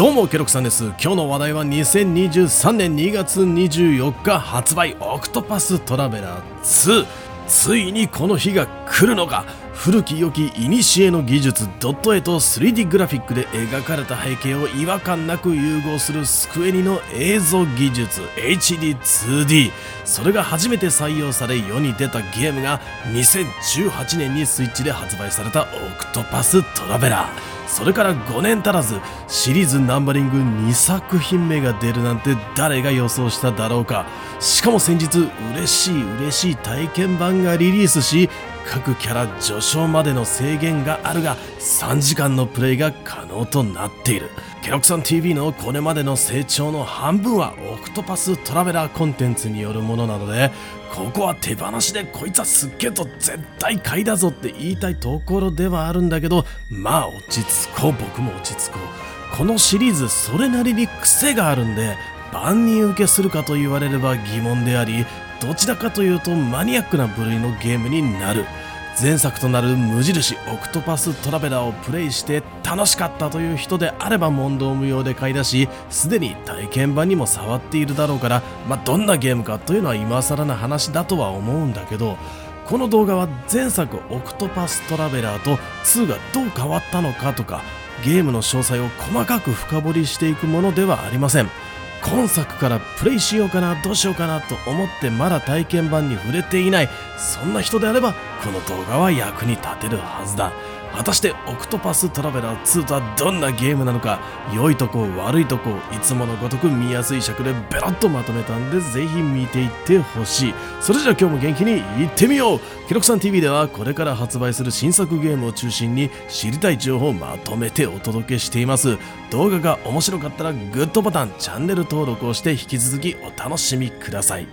どうもケロクさんです。今日の話題は2023年2月24日発売オクトパストラベラー2ついにこの日が来るのか。古き良き古の技術ドット絵と 3D グラフィックで描かれた背景を違和感なく融合するスクエニの映像技術 HD2D それが初めて採用され世に出たゲームが2018年にスイッチで発売されたオクトパストラベラー。それから5年足らずシリーズナンバリング2作品目が出るなんて誰が予想しただろうか。しかも先日嬉しい嬉しい体験版がリリースし各キャラ序章までの制限があるが3時間のプレイが可能となっている。ケロクサン TV のこれまでの成長の半分はオクトパストラベラーコンテンツによるものなのでここは手放しでこいつはすっげえと絶対買いだぞって言いたいところではあるんだけどまあ落ち着こう。僕も落ち着こう。このシリーズそれなりに癖があるんで万人受けするかと言われれば疑問でありどちらかというとマニアックな部類のゲームになる。前作となる無印オクトパストラベラーをプレイして楽しかったという人であれば問答無用で買い出しすでに体験版にも触っているだろうから、まあ、どんなゲームかというのは今更な話だとは思うんだけどこの動画は前作オクトパストラベラーと2がどう変わったのかとかゲームの詳細を細かく深掘りしていくものではありません。今作からプレイしようかなどうしようかなと思ってまだ体験版に触れていないそんな人であればこの動画は役に立てるはずだ。果たしてオクトパストラベラー2とはどんなゲームなのか良いとこ悪いとこいつものごとく見やすい尺でベロッとまとめたんでぜひ見ていってほしい。それじゃあ今日も元気にいってみよう記録さん TV ではこれから発売する新作ゲームを中心に知りたい情報をまとめてお届けしています。動画が面白かったらグッドボタンチャンネル登録をして引き続きお楽しみください。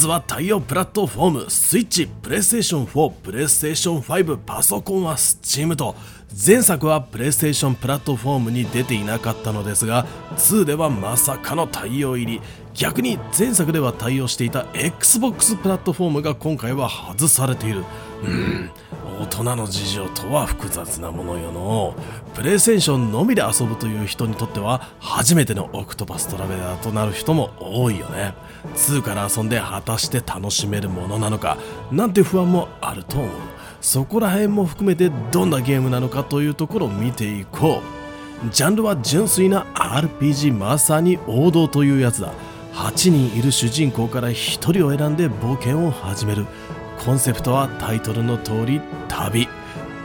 ずは対応プラットフォームスイッチプレイステーション4プレイステーション5パソコンはスチームと。前作はプレイステーションプラットフォームに出ていなかったのですが2ではまさかの対応入り。逆に前作では対応していた XBOX プラットフォームが今回は外されている。うん。人の事情とは複雑なものよの。プレイステーションのみで遊ぶという人にとっては初めてのオクトパストラベラーとなる人も多いよね。2から遊んで果たして楽しめるものなのかなんて不安もあると思う。そこら辺も含めてどんなゲームなのかというところを見ていこう。ジャンルは純粋な RPG まさに王道というやつだ。8人いる主人公から1人を選んで冒険を始める。コンセプトはタイトルの通り旅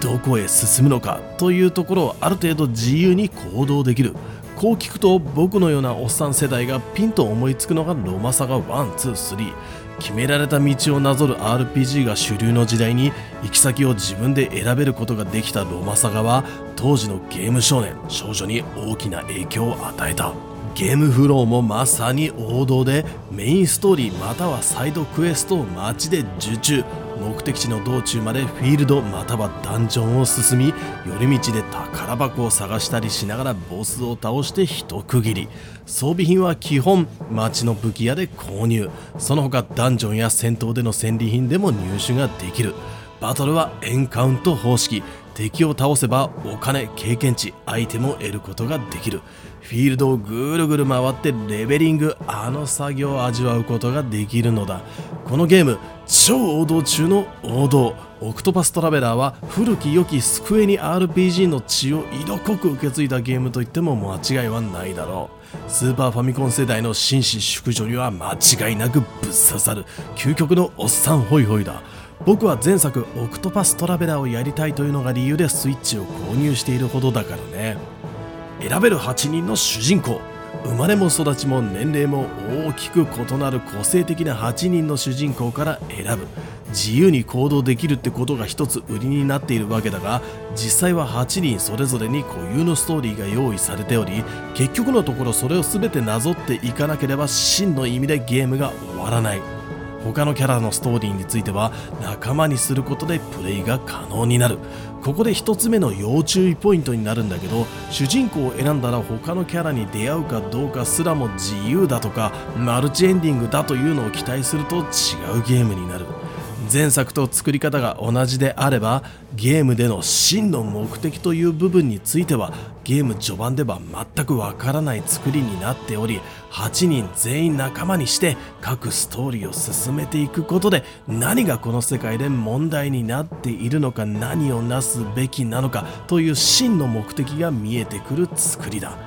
どこへ進むのかというところをある程度自由に行動できる。こう聞くと僕のようなおっさん世代がピンと思いつくのがロマサガ123決められた道をなぞる RPG が主流の時代に行き先を自分で選べることができたロマサガは当時のゲーム少年少女に大きな影響を与えた。ゲームフローもまさに王道でメインストーリーまたはサイドクエストを街で受注。目的地の道中までフィールドまたはダンジョンを進み寄り道で宝箱を探したりしながらボスを倒して一区切り。装備品は基本街の武器屋で購入。その他ダンジョンや戦闘での戦利品でも入手ができる。バトルはエンカウント方式。敵を倒せばお金経験値アイテムを得ることができる。フィールドをぐるぐる回ってレベリングあの作業を味わうことができるのだ。このゲーム超王道中の王道オクトパストラベラーは古き良きスクエニ RPG の血を色濃く受け継いだゲームといっても間違いはないだろう。スーパーファミコン世代の紳士淑女には間違いなくぶっ刺さる究極のおっさんホイホイだ。僕は前作オクトパストラベラーをやりたいというのが理由でスイッチを購入しているほどだからね。選べる8人の主人公生まれも育ちも年齢も大きく異なる個性的な8人の主人公から選ぶ自由に行動できるってことが一つ売りになっているわけだが実際は8人それぞれに固有のストーリーが用意されており結局のところそれを全てなぞっていかなければ真の意味でゲームが終わらない。他のキャラのストーリーについては仲間にすることでプレイが可能になる。ここで1つ目の要注意ポイントになるんだけど主人公を選んだら他のキャラに出会うかどうかすらも自由だとかマルチエンディングだというのを期待すると違うゲームになる。前作と作り方が同じであればゲームでの真の目的という部分についてはゲーム序盤では全くわからない作りになっており8人全員仲間にして各ストーリーを進めていくことで何がこの世界で問題になっているのか何をなすべきなのかという真の目的が見えてくる作りだ。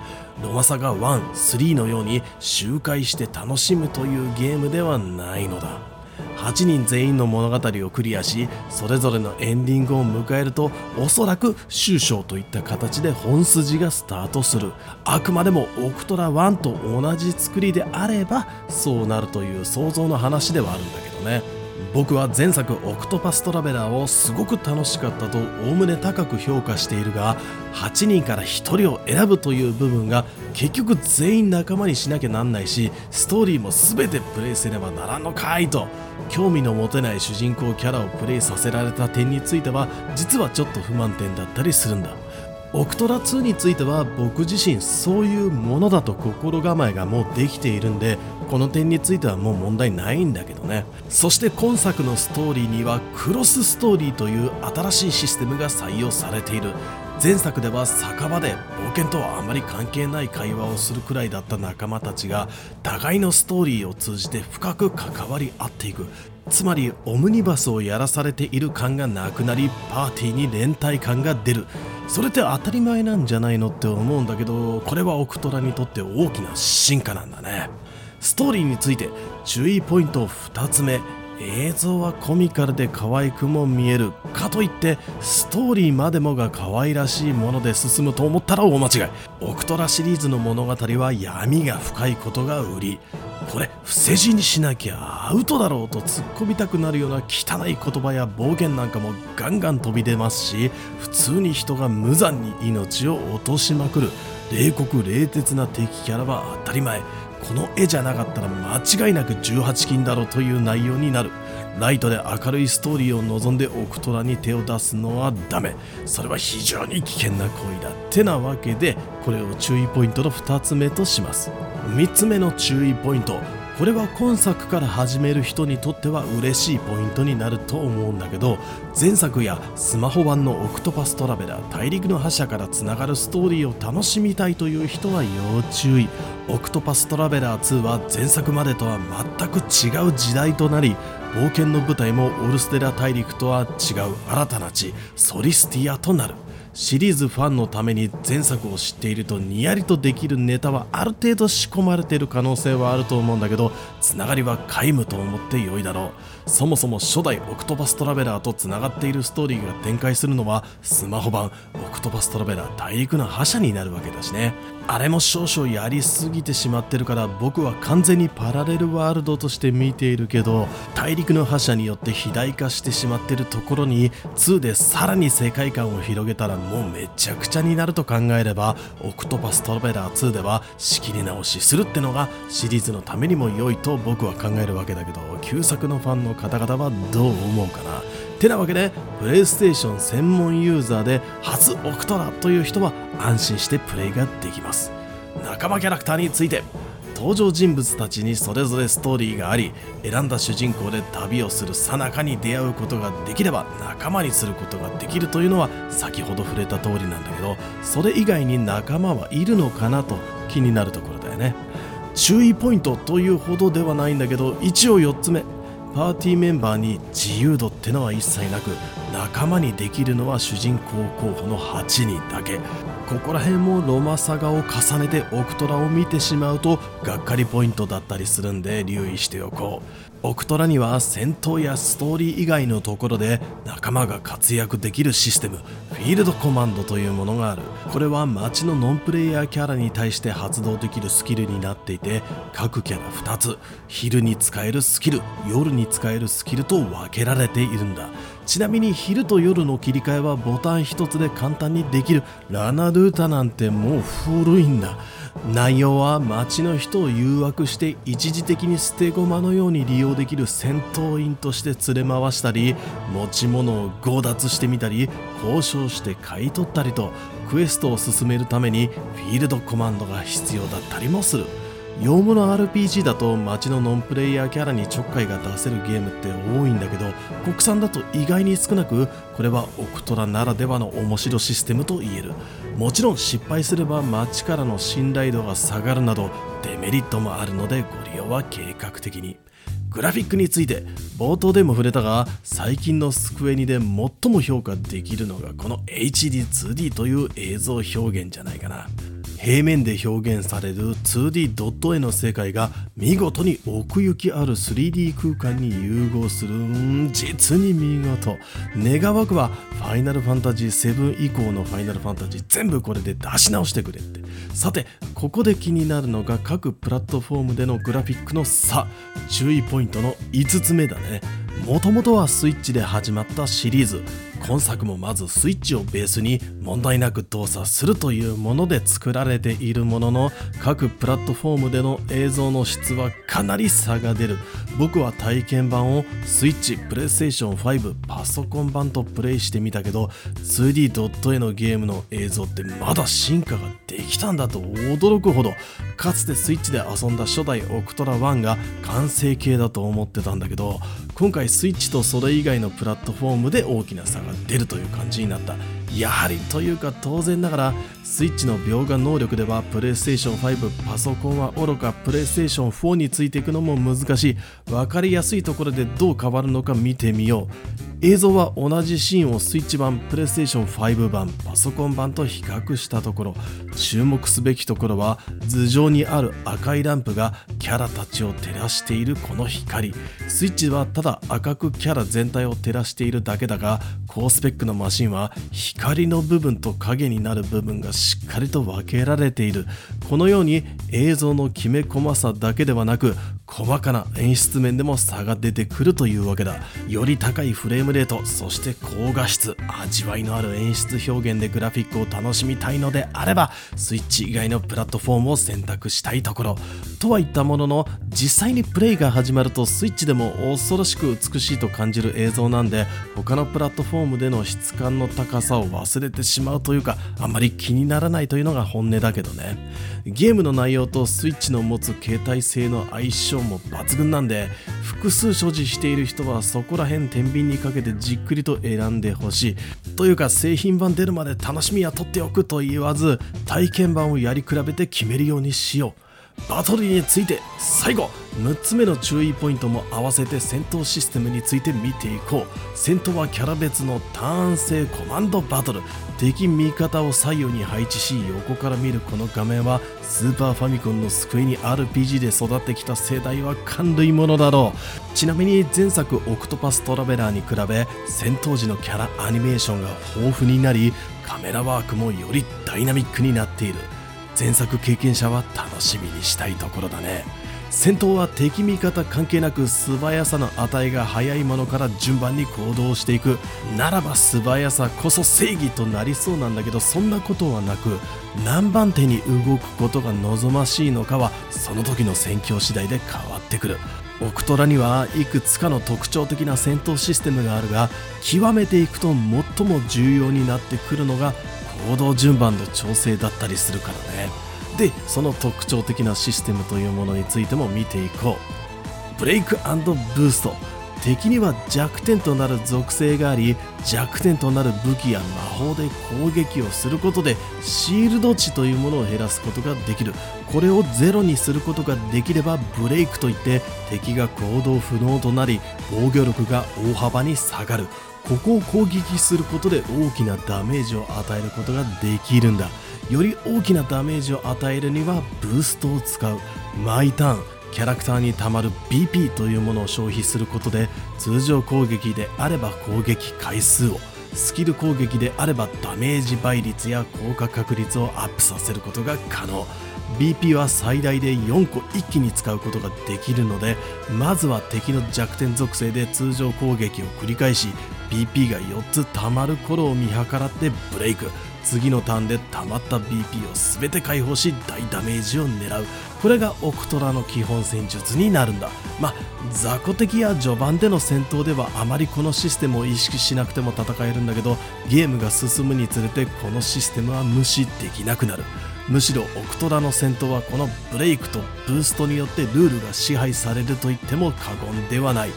ロマサガ1、3のように周回して楽しむというゲームではないのだ。8人全員の物語をクリアしそれぞれのエンディングを迎えるとおそらく終章といった形で本筋がスタートする。あくまでもオクトラ1と同じ作りであればそうなるという想像の話ではあるんだけどね。僕は前作「オクトパストラベラー」をすごく楽しかったとおおむね高く評価しているが8人から1人を選ぶという部分が結局全員仲間にしなきゃなんないしストーリーも全てプレイせねばならんのかいと興味の持てない主人公キャラをプレイさせられた点については実はちょっと不満点だったりするんだ。オクトラ2については僕自身そういうものだと心構えがもうできているんでこの点についてはもう問題ないんだけどね。そして今作のストーリーにはクロスストーリーという新しいシステムが採用されている。前作では酒場で冒険とはあまり関係ない会話をするくらいだった仲間たちが互いのストーリーを通じて深く関わり合っていく。つまりオムニバスをやらされている感がなくなりパーティーに連帯感が出る。それって当たり前なんじゃないのって思うんだけどこれはオクトラにとって大きな進化なんだね。ストーリーについて注意ポイント2つ目。映像はコミカルで可愛くも見える。かといってストーリーまでもが可愛らしいもので進むと思ったら大間違い。オクトラシリーズの物語は闇が深いことが売り。これ伏せ字にしなきゃアウトだろうと突っ込みたくなるような汚い言葉や暴言なんかもガンガン飛び出ますし普通に人が無残に命を落としまくる。冷酷冷徹な敵キャラは当たり前。この絵じゃなかったら間違いなく18禁だろうという内容になる。ライトで明るいストーリーを望んでオクトラに手を出すのはダメ。それは非常に危険な行為だってなわけでこれを注意ポイントの2つ目とします。3つ目の注意ポイント。これは今作から始める人にとっては嬉しいポイントになると思うんだけど前作やスマホ版のオクトパストラベラー大陸の覇者からつながるストーリーを楽しみたいという人は要注意。オクトパストラベラー2は前作までとは全く違う時代となり冒険の舞台もオルステラ大陸とは違う新たな地ソリスティアとなる。シリーズファンのために前作を知っているとにやりとできるネタはある程度仕込まれている可能性はあると思うんだけどつながりは皆無と思って良いだろう。そもそも初代オクトパストラベラーとつながっているストーリーが展開するのはスマホ版オクトパストラベラー大陸の覇者になるわけだしね。あれも少々やりすぎてしまってるから僕は完全にパラレルワールドとして見ているけど大陸の覇者によって肥大化してしまってるところに2でさらに世界観を広げたらもうめちゃくちゃになると考えればオクトパストラベラー2では仕切り直しするってのがシリーズのためにも良いと僕は考えるわけだけど旧作のファンの方々はどう思うかな。てなわけでプレイステーション専門ユーザーで初オクトラという人は安心してプレイができます。仲間キャラクターについて登場人物たちにそれぞれストーリーがあり選んだ主人公で旅をするさなかに出会うことができれば仲間にすることができるというのは先ほど触れた通りなんだけどそれ以外に仲間はいるのかなと気になるところだよね。注意ポイントというほどではないんだけど一応4つ目。パーティーメンバーに自由度ってのは一切なく仲間にできるのは主人公候補の8人だけ。ここら辺もロマサガを重ねてオクトラを見てしまうとがっかりポイントだったりするんで留意しておこう。オクトラには戦闘やストーリー以外のところで仲間が活躍できるシステムフィールドコマンドというものがある。これは街のノンプレイヤーキャラに対して発動できるスキルになっていて各キャラ2つ昼に使えるスキル夜に使えるスキルと分けられているんだ。ちなみに昼と夜の切り替えはボタン1つで簡単にできる。ラナルータなんてもう古いんだ。内容は街の人を誘惑して一時的に捨て駒のように利用できる戦闘員として連れ回したり持ち物を強奪してみたり交渉して買い取ったりとクエストを進めるためにフィールドコマンドが必要だったりもする。洋物 RPG だと街のノンプレイヤーキャラにちょっかいが出せるゲームって多いんだけど国産だと意外に少なくこれはオクトラならではの面白システムと言える。もちろん失敗すれば街からの信頼度が下がるなどデメリットもあるのでご利用は計画的に。グラフィックについて冒頭でも触れたが最近のスクエニで最も評価できるのがこの HD2D という映像表現じゃないかな。平面で表現される 2D ドット絵の世界が見事に奥行きある 3D 空間に融合する実に見事。願わくはファイナルファンタジー7以降のファイナルファンタジー全部これで出し直してくれって。さてここで気になるのが各プラットフォームでのグラフィックの差。注意ポイントの5つ目だね。もともとはスイッチで始まったシリーズ。今作もまずスイッチをベースに問題なく動作するというもので作られているものの各プラットフォームでの映像の質はかなり差が出る。僕は体験版をスイッチプレイステーション5パソコン版とプレイしてみたけど 2D ドットへのゲームの映像ってまだ進化ができたんだと驚くほどかつてスイッチで遊んだ初代オクトラ1が完成形だと思ってたんだけど今回スイッチとそれ以外のプラットフォームで大きな差がが出るという感じになった。やはりというか当然ながらスイッチの描画能力ではプレイステーション5パソコンはおろかプレイステーション4についていくのも難しい。分かりやすいところでどう変わるのか見てみよう。映像は同じシーンをスイッチ版プレイステーション5版パソコン版と比較したところ注目すべきところは頭上にある赤いランプがキャラたちを照らしているこの光。スイッチはただ赤くキャラ全体を照らしているだけだが高スペックのマシンは光光の部分と影になる部分がしっかりと分けられている。このように映像のきめ細さだけではなく細かな演出面でも差が出てくるというわけだ。より高いフレームレートそして高画質味わいのある演出表現でグラフィックを楽しみたいのであればスイッチ以外のプラットフォームを選択したいところ。とは言ったものの実際にプレイが始まるとスイッチでも恐ろしく美しいと感じる映像なんで他のプラットフォームでの質感の高さを忘れてしまうというかあんまり気にならないというのが本音だけどね。ゲームの内容とスイッチの持つ携帯性の相性も抜群なんで複数所持している人はそこら辺天秤にかけてじっくりと選んでほしい。というか製品版出るまで楽しみは取っておくと言わず体験版をやり比べて決めるようにしよう。バトルについて最後6つ目の注意ポイントも合わせて戦闘システムについて見ていこう。戦闘はキャラ別のターン制コマンドバトル。敵味方を左右に配置し横から見るこの画面はスーパーファミコンの救いに RPG で育ってきた世代は感類ものだろう。ちなみに前作オクトパストラベラーに比べ戦闘時のキャラアニメーションが豊富になりカメラワークもよりダイナミックになっている。前作経験者は楽しみにしたいところだね。戦闘は敵味方関係なく素早さの値が速いものから順番に行動していく。ならば素早さこそ正義となりそうなんだけどそんなことはなく何番手に動くことが望ましいのかはその時の戦況次第で変わってくる。オクトラにはいくつかの特徴的な戦闘システムがあるが極めていくと最も重要になってくるのが行動順番の調整だったりするからね。でその特徴的なシステムというものについても見ていこう。ブレイクブースト敵には弱点となる属性があり弱点となる武器や魔法で攻撃をすることでシールド値というものを減らすことができる。これをゼロにすることができればブレイクといって敵が行動不能となり防御力が大幅に下がる。ここを攻撃することで大きなダメージを与えることができるんだ。より大きなダメージを与えるにはブーストを使う。マイターンキャラクターにたまる BP というものを消費することで通常攻撃であれば攻撃回数をスキル攻撃であればダメージ倍率や効果確率をアップさせることが可能。BP は最大で4個一気に使うことができるのでまずは敵の弱点属性で通常攻撃を繰り返し BP が4つ溜まる頃を見計らってブレイク。次のターンで溜まった BP を全て解放し大ダメージを狙う。これがオクトラの基本戦術になるんだ。まあ雑魚敵や序盤での戦闘ではあまりこのシステムを意識しなくても戦えるんだけどゲームが進むにつれてこのシステムは無視できなくなる。むしろオクトラの戦闘はこのブレイクとブーストによってルールが支配されると言っても過言ではない。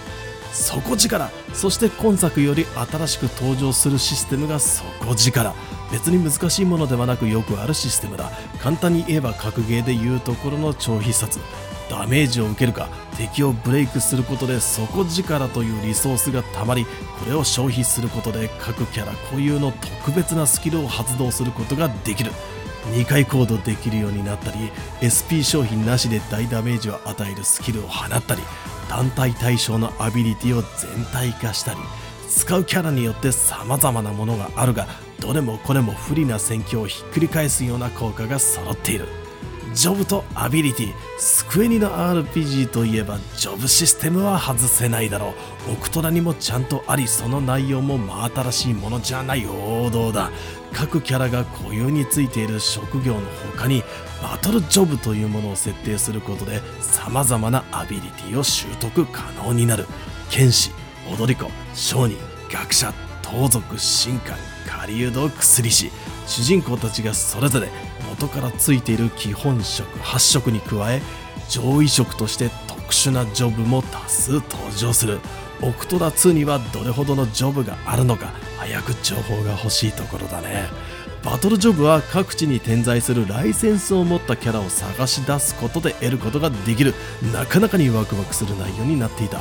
底力。そして今作より新しく登場するシステムが底力。別に難しいものではなくよくあるシステムだ。簡単に言えば格ゲーでいうところの超必殺。ダメージを受けるか敵をブレイクすることで底力というリソースがたまりこれを消費することで各キャラ固有の特別なスキルを発動することができる。2回行動できるようになったり SP 商品なしで大ダメージを与えるスキルを放ったり団体対象のアビリティを全体化したり使うキャラによって様々なものがあるがどれもこれも不利な戦況をひっくり返すような効果が揃っている。ジョブとアビリティスクエニの RPG といえばジョブシステムは外せないだろう。オクトラにもちゃんとありその内容も真新しいものじゃない王道だ。各キャラが固有についている職業の他にバトルジョブというものを設定することで様々なアビリティを習得可能になる。剣士踊り子商人学者盗賊神官狩人薬師主人公たちがそれぞれ元からついている基本色8色に加え上位色として特殊なジョブも多数登場する。オクトラ2にはどれほどのジョブがあるのか早く情報が欲しいところだね。バトルジョブは各地に点在するライセンスを持ったキャラを探し出すことで得ることができる。なかなかにワクワクする内容になっていた。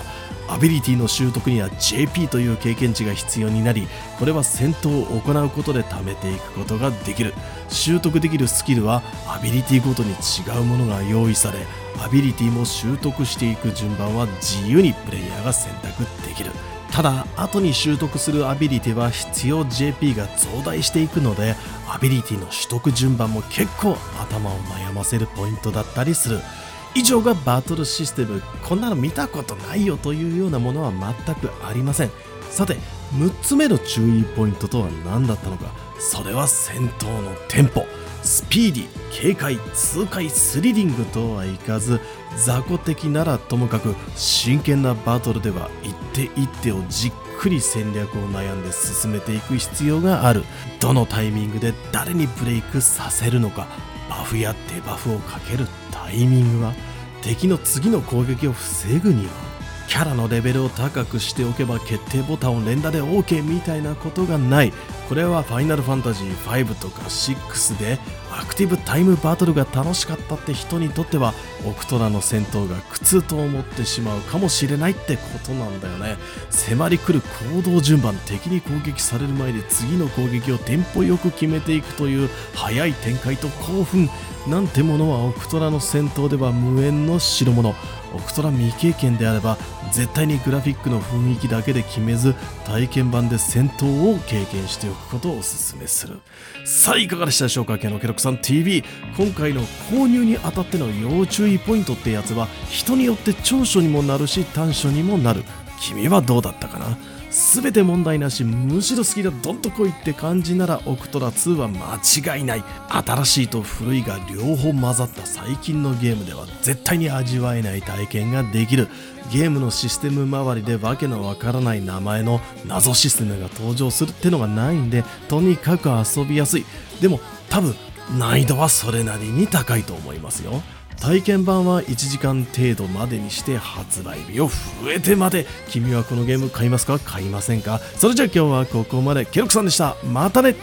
アビリティの習得には JP という経験値が必要になりこれは戦闘を行うことで貯めていくことができる。習得できるスキルはアビリティごとに違うものが用意されアビリティも習得していく順番は自由にプレイヤーが選択できる。ただ後に習得するアビリティは必要 JP が増大していくのでアビリティの取得順番も結構頭を悩ませるポイントだったりする。以上がバトルシステム。こんなの見たことないよというようなものは全くありません。さて6つ目の注意ポイントとは何だったのか。それは戦闘のテンポ。スピーディ警戒痛快スリリングとはいかず雑魚的ならともかく真剣なバトルでは一手一手をじっくり戦略を悩んで進めていく必要がある。どのタイミングで誰にブレイクさせるのか。バフやデバフをかける。タイミングは敵の次の攻撃を防ぐにはキャラのレベルを高くしておけば決定ボタンを連打で OK みたいなことがない。これはファイナルファンタジー5とか6でアクティブタイムバトルが楽しかったって人にとってはオクトラの戦闘が苦痛と思ってしまうかもしれないってことなんだよね。迫り来る行動順番敵に攻撃される前で次の攻撃をテンポよく決めていくという早い展開と興奮。なんてものはオクトラの戦闘では無縁の代物。オクトラ未経験であれば絶対にグラフィックの雰囲気だけで決めず体験版で戦闘を経験しておくことをお勧めする。さあいかがでしたでしょうかケノケロさん TV 今回の購入にあたっての要注意ポイントってやつは人によって長所にもなるし短所にもなる。君はどうだったかな？全て問題なしむしろ好きだどんと来いって感じならオクトラ2は間違いない。新しいと古いが両方混ざった最近のゲームでは絶対に味わえない体験ができる。ゲームのシステム周りでわけのわからない名前の謎システムが登場するってのがないんでとにかく遊びやすい。でも多分難易度はそれなりに高いと思いますよ。体験版は1時間程度までにして発売日を増えてまで。君はこのゲーム買いますか？買いませんか？それじゃあ今日はここまで。ケロクさんでした。またね。